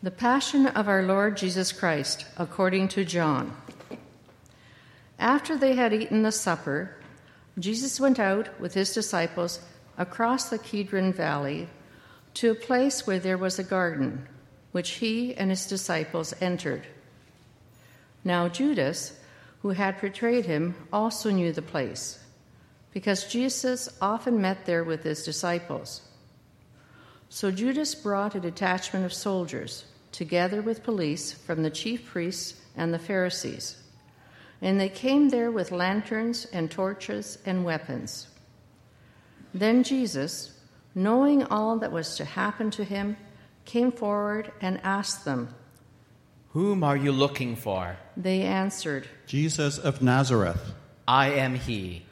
The Passion of our Lord Jesus Christ, according to John. After they had eaten the supper, Jesus went out with his disciples across the Kidron Valley to a place where there was a garden, which he and his disciples entered. Now, Judas, who had betrayed him, also knew the place, because Jesus often met there with his disciples. So Judas brought a detachment of soldiers, together with police from the chief priests and the Pharisees. And they came there with lanterns and torches and weapons. Then Jesus, knowing all that was to happen to him, came forward and asked them, Whom are you looking for? They answered, Jesus of Nazareth. I am he.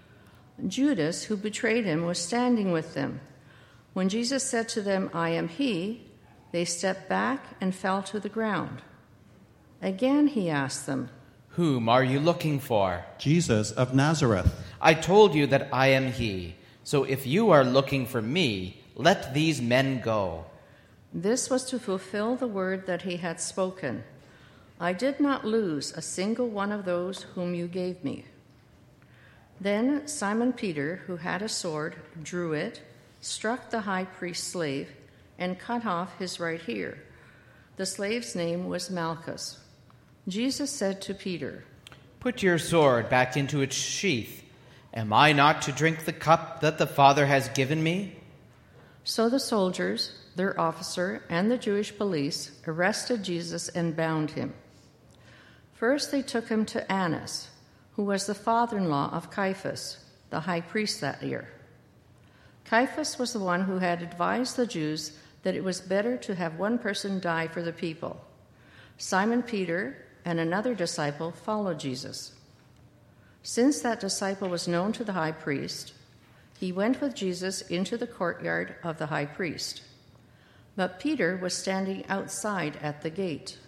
Judas, who betrayed him, was standing with them. When Jesus said to them, I am he, they stepped back and fell to the ground. Again he asked them, Whom are you looking for? Jesus of Nazareth. I told you that I am he. So if you are looking for me, let these men go. This was to fulfill the word that he had spoken. I did not lose a single one of those whom you gave me. Then Simon Peter, who had a sword, drew it, struck the high priest's slave, and cut off his right ear. The slave's name was Malchus. Jesus said to Peter, Put your sword back into its sheath. Am I not to drink the cup that the Father has given me? So the soldiers, their officer, and the Jewish police arrested Jesus and bound him. First, they took him to Annas, who was the father in law of Caiaphas, the high priest that year. Caiaphas was the one who had advised the Jews that it was better to have one person die for the people. Simon Peter and another disciple followed Jesus. Since that disciple was known to the high priest, he went with Jesus into the courtyard of the high priest. But Peter was standing outside at the gate.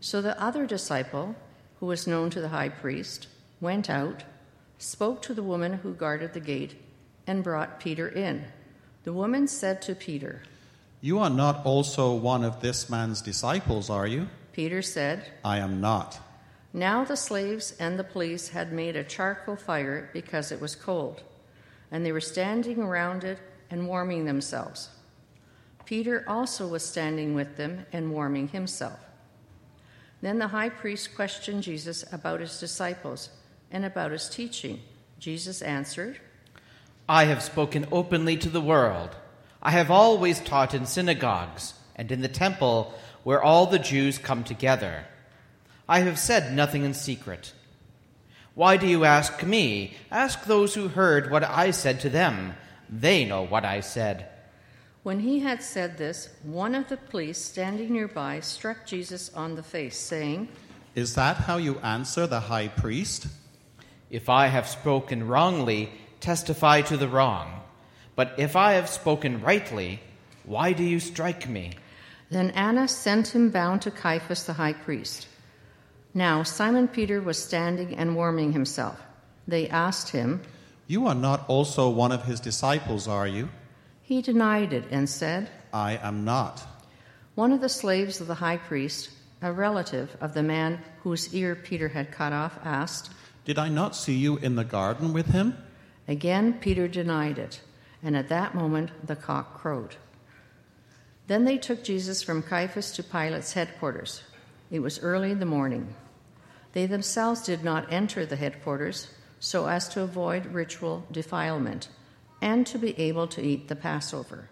So the other disciple, who was known to the high priest, went out, spoke to the woman who guarded the gate, and brought Peter in. The woman said to Peter, You are not also one of this man's disciples, are you? Peter said, I am not. Now the slaves and the police had made a charcoal fire because it was cold, and they were standing around it and warming themselves. Peter also was standing with them and warming himself. Then the high priest questioned Jesus about his disciples and about his teaching. Jesus answered, I have spoken openly to the world. I have always taught in synagogues and in the temple where all the Jews come together. I have said nothing in secret. Why do you ask me? Ask those who heard what I said to them. They know what I said. When he had said this, one of the police standing nearby struck Jesus on the face, saying, Is that how you answer the high priest? If I have spoken wrongly, testify to the wrong. But if I have spoken rightly, why do you strike me? Then Annas sent him bound to Caiaphas the high priest. Now Simon Peter was standing and warming himself. They asked him, You are not also one of his disciples, are you? He denied it and said, I am not. One of the slaves of the high priest, a relative of the man whose ear Peter had cut off, asked, Did I not see you in the garden with him? Again Peter denied it, and at that moment the cock crowed. Then they took Jesus from Caiaphas to Pilate's headquarters. It was early in the morning. They themselves did not enter the headquarters so as to avoid ritual defilement and to be able to eat the Passover.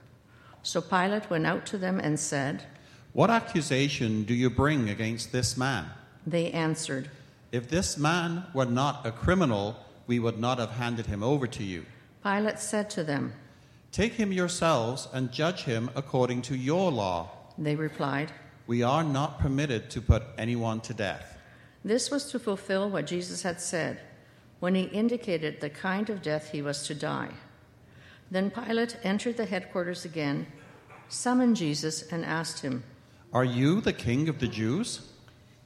So Pilate went out to them and said, What accusation do you bring against this man? They answered, If this man were not a criminal, we would not have handed him over to you. Pilate said to them, Take him yourselves and judge him according to your law. They replied, We are not permitted to put anyone to death. This was to fulfill what Jesus had said when he indicated the kind of death he was to die. Then Pilate entered the headquarters again, summoned Jesus, and asked him, Are you the king of the Jews?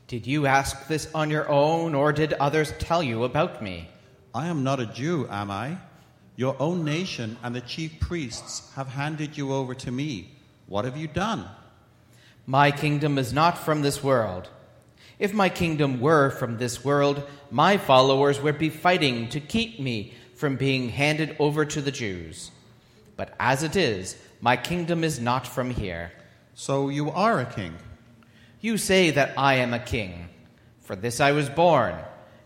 Did you ask this on your own, or did others tell you about me? I am not a Jew, am I? Your own nation and the chief priests have handed you over to me. What have you done? My kingdom is not from this world. If my kingdom were from this world, my followers would be fighting to keep me from being handed over to the Jews. But as it is, my kingdom is not from here. So you are a king. You say that I am a king. For this I was born,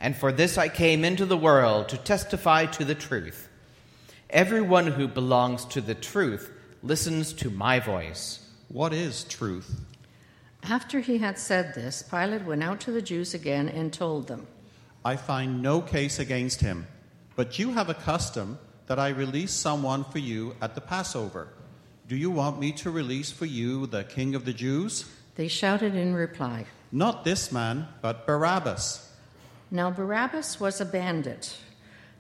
and for this I came into the world to testify to the truth. Everyone who belongs to the truth listens to my voice. What is truth? After he had said this, Pilate went out to the Jews again and told them, I find no case against him, but you have a custom that I release someone for you at the Passover. Do you want me to release for you the king of the Jews? They shouted in reply, Not this man, but Barabbas. Now Barabbas was a bandit.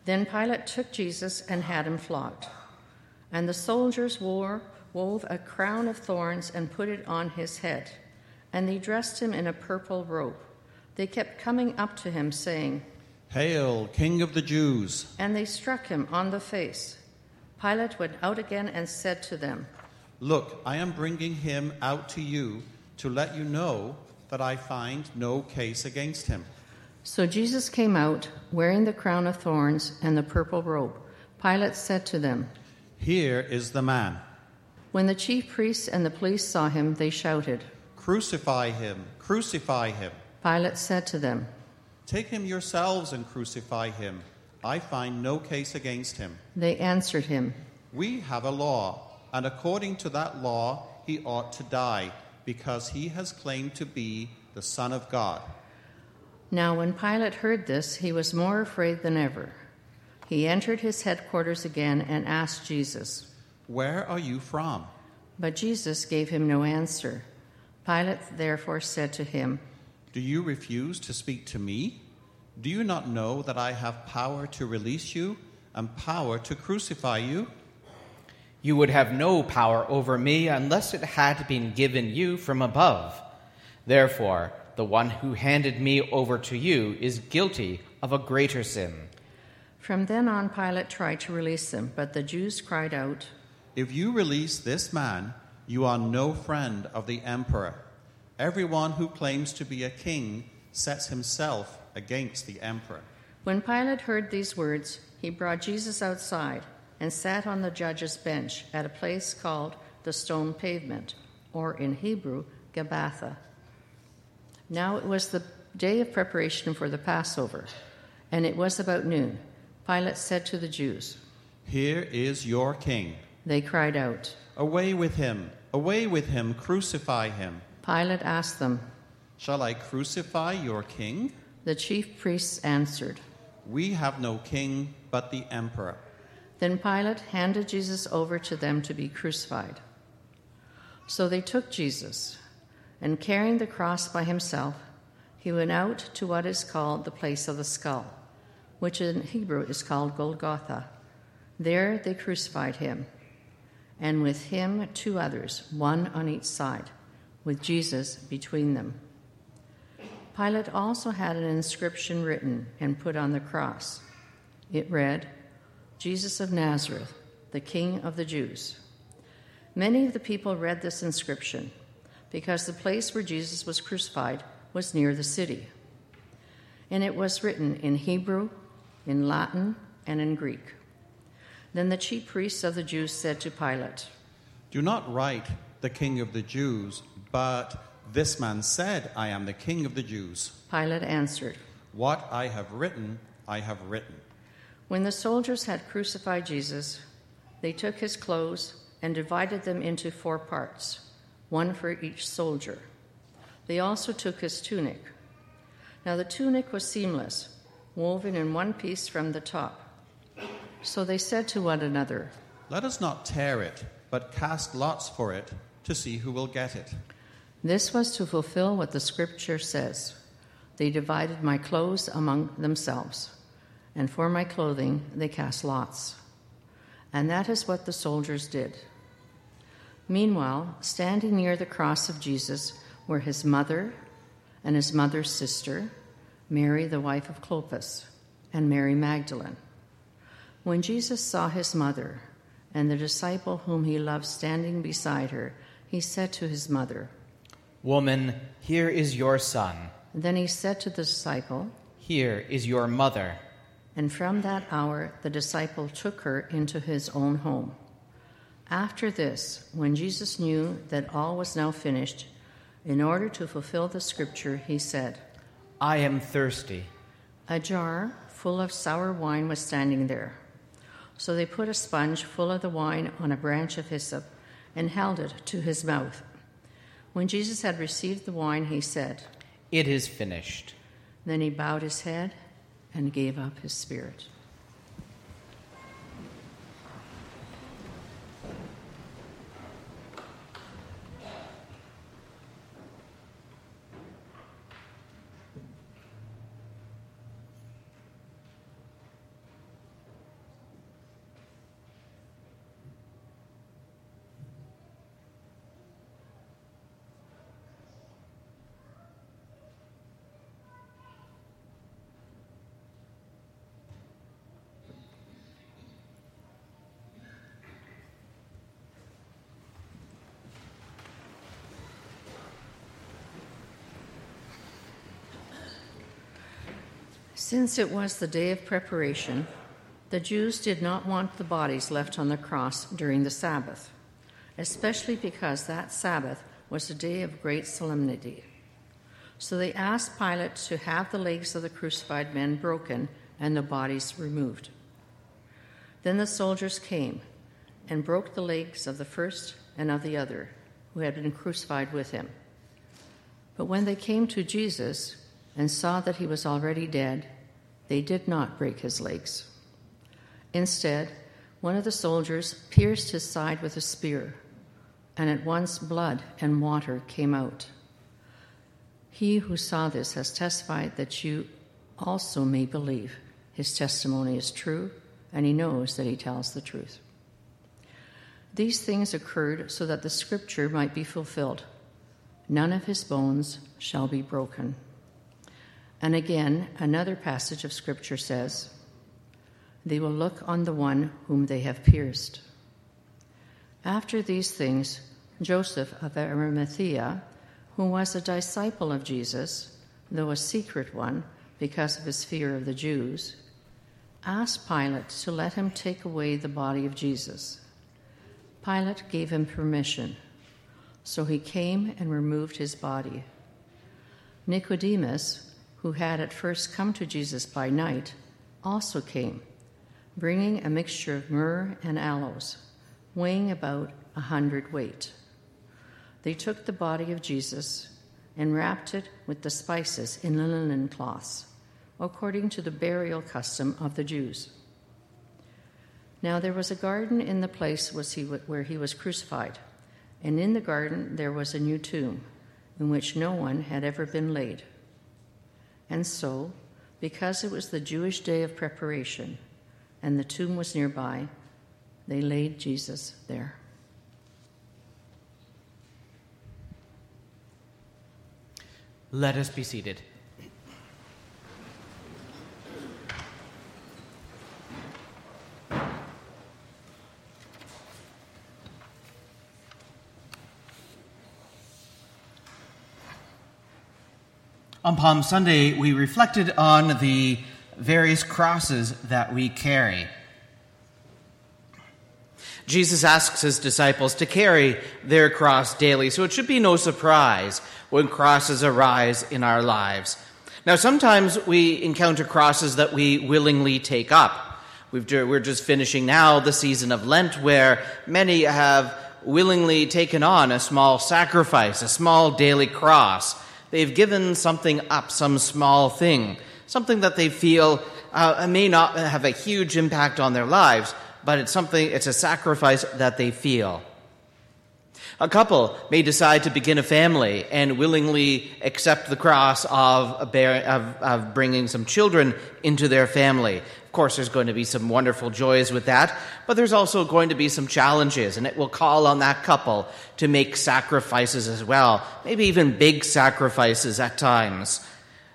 Then Pilate took Jesus and had him flogged. And the soldiers wore, wove a crown of thorns and put it on his head. And they dressed him in a purple robe. They kept coming up to him, saying, Hail, King of the Jews! And they struck him on the face. Pilate went out again and said to them, Look, I am bringing him out to you to let you know that I find no case against him. So Jesus came out, wearing the crown of thorns and the purple robe. Pilate said to them, Here is the man. When the chief priests and the police saw him, they shouted. Crucify him! Crucify him! Pilate said to them, Take him yourselves and crucify him. I find no case against him. They answered him, We have a law, and according to that law, he ought to die, because he has claimed to be the Son of God. Now, when Pilate heard this, he was more afraid than ever. He entered his headquarters again and asked Jesus. Where are you from? But Jesus gave him no answer. Pilate therefore said to him, Do you refuse to speak to me? Do you not know that I have power to release you and power to crucify you? You would have no power over me unless it had been given you from above. Therefore, the one who handed me over to you is guilty of a greater sin. From then on, Pilate tried to release him, but the Jews cried out, If you release this man, you are no friend of the emperor. Everyone who claims to be a king sets himself against the emperor. When Pilate heard these words, he brought Jesus outside and sat on the judge's bench at a place called the stone pavement, or in Hebrew, Gabbatha. Now it was the day of preparation for the Passover, and it was about noon. Pilate said to the Jews, Here is your king. They cried out. Away with him! Away with him! Crucify him! Pilate asked them. Shall I crucify your king? The chief priests answered. We have no king but the emperor. Then Pilate handed Jesus over to them to be crucified. So they took Jesus, and carrying the cross by himself, he went out to what is called the place of the skull, which in Hebrew is called Golgotha. There they crucified him, and with him two others, one on each side, with Jesus between them. Pilate also had an inscription written and put on the cross. It read, Jesus of Nazareth, the King of the Jews. Many of the people read this inscription because the place where Jesus was crucified was near the city. And it was written in Hebrew, in Latin, and in Greek. Then the chief priests of the Jews said to Pilate, Do not write the king of the Jews, but this man said, I am the king of the Jews. Pilate answered, What I have written, I have written. When the soldiers had crucified Jesus, they took his clothes and divided them into four parts, one for each soldier. They also took his tunic. Now the tunic was seamless, woven in one piece from the top. So they said to one another, Let us not tear it, but cast lots for it to see who will get it. This was to fulfill what the scripture says They divided my clothes among themselves, and for my clothing they cast lots. And that is what the soldiers did. Meanwhile, standing near the cross of Jesus were his mother and his mother's sister, Mary, the wife of Clopas, and Mary Magdalene. When Jesus saw his mother and the disciple whom he loved standing beside her, he said to his mother, Woman, here is your son. Then he said to the disciple, Here is your mother. And from that hour the disciple took her into his own home. After this, when Jesus knew that all was now finished, in order to fulfill the scripture, he said, I am thirsty. A jar full of sour wine was standing there. So they put a sponge full of the wine on a branch of hyssop and held it to his mouth. When Jesus had received the wine, he said, It is finished. Then he bowed his head and gave up his spirit. Since it was the day of preparation, the Jews did not want the bodies left on the cross during the Sabbath, especially because that Sabbath was a day of great solemnity. So they asked Pilate to have the legs of the crucified men broken and the bodies removed. Then the soldiers came and broke the legs of the first and of the other who had been crucified with him. But when they came to Jesus and saw that he was already dead, they did not break his legs. Instead, one of the soldiers pierced his side with a spear, and at once blood and water came out. He who saw this has testified that you also may believe. His testimony is true, and he knows that he tells the truth. These things occurred so that the scripture might be fulfilled none of his bones shall be broken. And again, another passage of scripture says, They will look on the one whom they have pierced. After these things, Joseph of Arimathea, who was a disciple of Jesus, though a secret one because of his fear of the Jews, asked Pilate to let him take away the body of Jesus. Pilate gave him permission, so he came and removed his body. Nicodemus, who had at first come to Jesus by night, also came, bringing a mixture of myrrh and aloes, weighing about a hundred weight. They took the body of Jesus and wrapped it with the spices in linen cloths, according to the burial custom of the Jews. Now there was a garden in the place where he was crucified, and in the garden there was a new tomb, in which no one had ever been laid. And so, because it was the Jewish day of preparation and the tomb was nearby, they laid Jesus there. Let us be seated. On Palm Sunday, we reflected on the various crosses that we carry. Jesus asks his disciples to carry their cross daily, so it should be no surprise when crosses arise in our lives. Now, sometimes we encounter crosses that we willingly take up. we are just finishing now the season of Lent, where many have willingly taken on a small sacrifice, a small daily cross They've given something up, some small thing, something that they feel uh, may not have a huge impact on their lives, but it's something, it's a sacrifice that they feel. A couple may decide to begin a family and willingly accept the cross of, of, of, bringing some children into their family. Of course, there's going to be some wonderful joys with that, but there's also going to be some challenges, and it will call on that couple to make sacrifices as well, maybe even big sacrifices at times.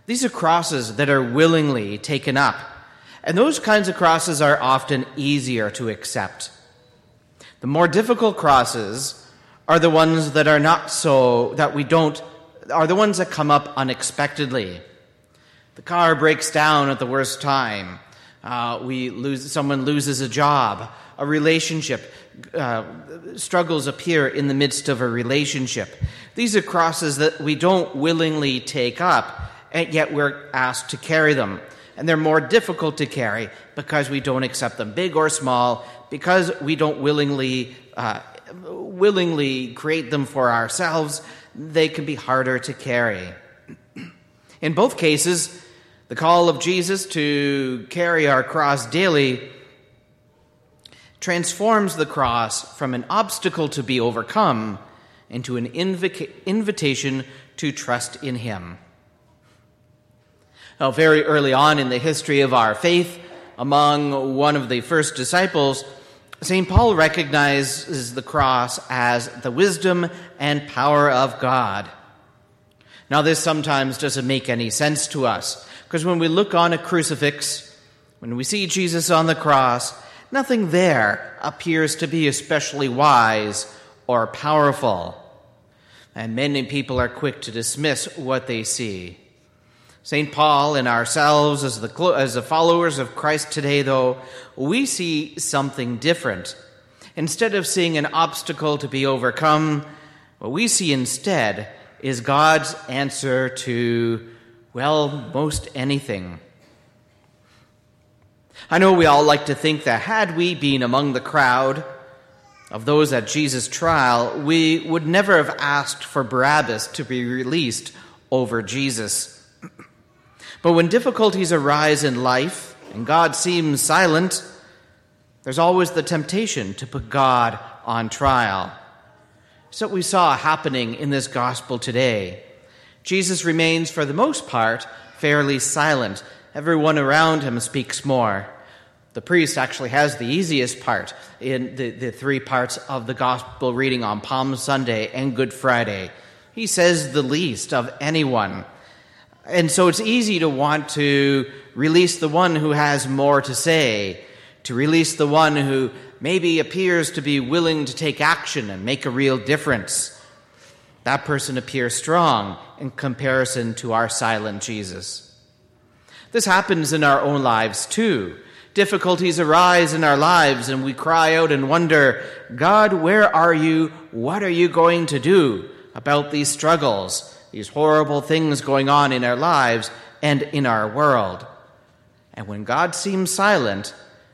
These are crosses that are willingly taken up, and those kinds of crosses are often easier to accept. The more difficult crosses, are the ones that are not so, that we don't are the ones that come up unexpectedly. The car breaks down at the worst time. Uh, we lose, someone loses a job, a relationship, uh, struggles appear in the midst of a relationship. These are crosses that we don't willingly take up, and yet we're asked to carry them. And they're more difficult to carry because we don't accept them, big or small, because we don't willingly, uh, willingly create them for ourselves. They can be harder to carry. In both cases, the call of Jesus to carry our cross daily transforms the cross from an obstacle to be overcome into an invica- invitation to trust in Him. Now, very early on in the history of our faith, among one of the first disciples, St. Paul recognizes the cross as the wisdom and power of God. Now, this sometimes doesn't make any sense to us, because when we look on a crucifix, when we see Jesus on the cross, nothing there appears to be especially wise or powerful. And many people are quick to dismiss what they see. St. Paul and ourselves, as the, as the followers of Christ today, though, we see something different. Instead of seeing an obstacle to be overcome, what we see instead is God's answer to, well, most anything. I know we all like to think that had we been among the crowd of those at Jesus' trial, we would never have asked for Barabbas to be released over Jesus. But when difficulties arise in life and God seems silent, there's always the temptation to put God on trial. So what we saw happening in this gospel today. Jesus remains, for the most part, fairly silent. Everyone around him speaks more. The priest actually has the easiest part in the, the three parts of the gospel reading on Palm Sunday and Good Friday. He says the least of anyone. And so it's easy to want to release the one who has more to say, to release the one who maybe appears to be willing to take action and make a real difference. That person appears strong in comparison to our silent Jesus. This happens in our own lives too. Difficulties arise in our lives and we cry out and wonder, God, where are you? What are you going to do about these struggles? these horrible things going on in our lives and in our world. And when God seems silent,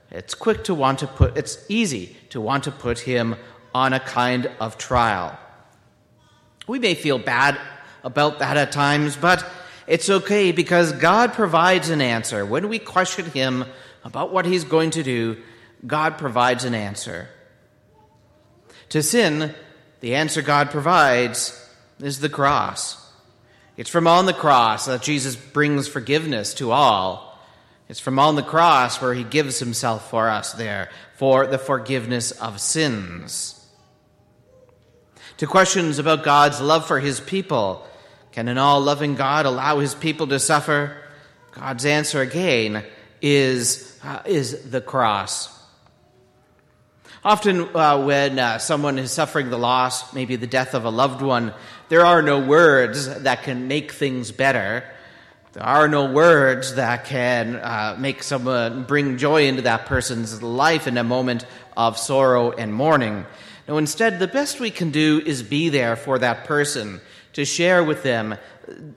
it's quick to want to put, it's easy to want to put him on a kind of trial. We may feel bad about that at times, but it's okay because God provides an answer. When we question him about what he's going to do, God provides an answer. To sin, the answer God provides is the cross. It's from on the cross that Jesus brings forgiveness to all. It's from on the cross where he gives himself for us there, for the forgiveness of sins. To questions about God's love for his people, can an all loving God allow his people to suffer? God's answer again is, uh, is the cross. Often, uh, when uh, someone is suffering the loss, maybe the death of a loved one, there are no words that can make things better. There are no words that can uh, make someone bring joy into that person's life in a moment of sorrow and mourning. No, instead, the best we can do is be there for that person to share with them,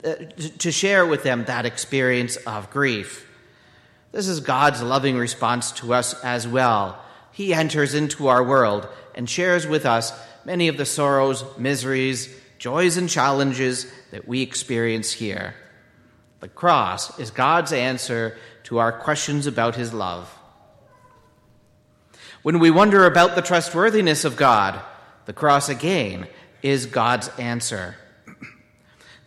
uh, to share with them that experience of grief. This is God's loving response to us as well he enters into our world and shares with us many of the sorrows, miseries, joys, and challenges that we experience here. The cross is God's answer to our questions about his love. When we wonder about the trustworthiness of God, the cross again is God's answer.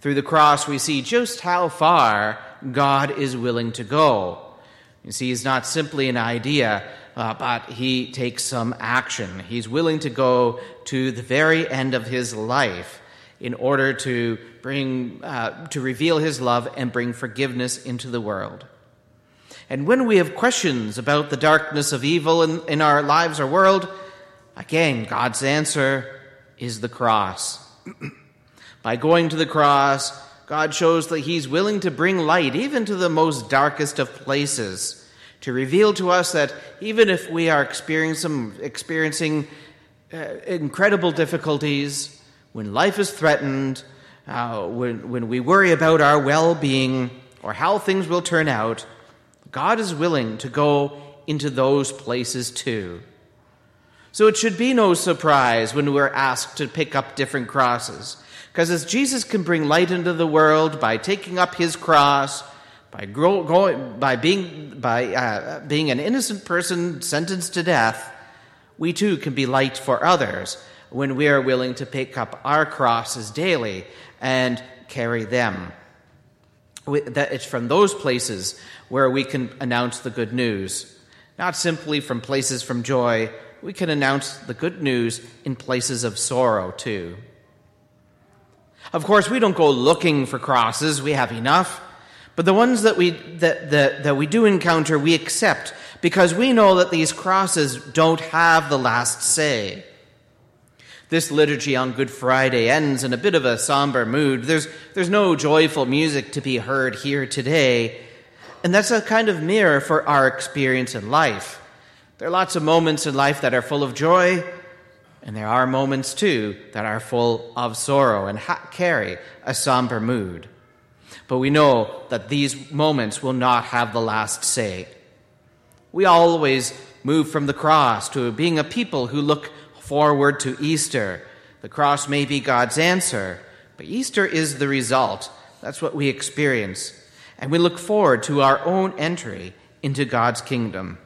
Through the cross, we see just how far God is willing to go. You see, He's not simply an idea, uh, but he takes some action. He's willing to go to the very end of his life in order to bring, uh, to reveal his love and bring forgiveness into the world. And when we have questions about the darkness of evil in, in our lives or world, again, God's answer is the cross. By going to the cross, God shows that He's willing to bring light even to the most darkest of places, to reveal to us that even if we are experiencing, experiencing uh, incredible difficulties, when life is threatened, uh, when, when we worry about our well being or how things will turn out, God is willing to go into those places too. So it should be no surprise when we're asked to pick up different crosses. Because as Jesus can bring light into the world by taking up his cross, by, grow, going, by, being, by uh, being an innocent person sentenced to death, we too can be light for others when we are willing to pick up our crosses daily and carry them. That it's from those places where we can announce the good news, not simply from places from joy. We can announce the good news in places of sorrow too. Of course, we don't go looking for crosses, we have enough. But the ones that we, that, that, that we do encounter, we accept because we know that these crosses don't have the last say. This liturgy on Good Friday ends in a bit of a somber mood. There's, there's no joyful music to be heard here today. And that's a kind of mirror for our experience in life. There are lots of moments in life that are full of joy, and there are moments too that are full of sorrow and carry a somber mood. But we know that these moments will not have the last say. We always move from the cross to being a people who look forward to Easter. The cross may be God's answer, but Easter is the result. That's what we experience. And we look forward to our own entry into God's kingdom.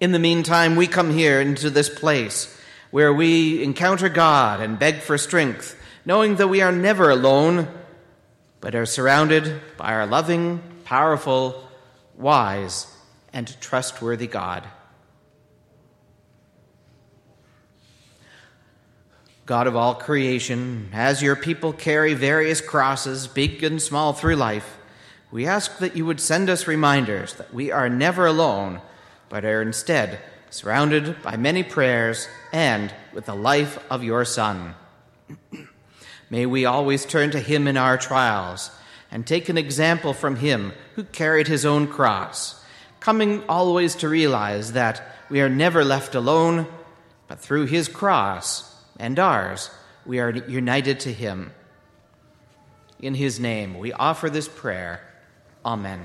In the meantime, we come here into this place where we encounter God and beg for strength, knowing that we are never alone, but are surrounded by our loving, powerful, wise, and trustworthy God. God of all creation, as your people carry various crosses, big and small, through life, we ask that you would send us reminders that we are never alone, but are instead surrounded by many prayers and with the life of your Son. May we always turn to him in our trials and take an example from him who carried his own cross, coming always to realize that we are never left alone, but through his cross and ours, we are united to him. In his name, we offer this prayer. Amen.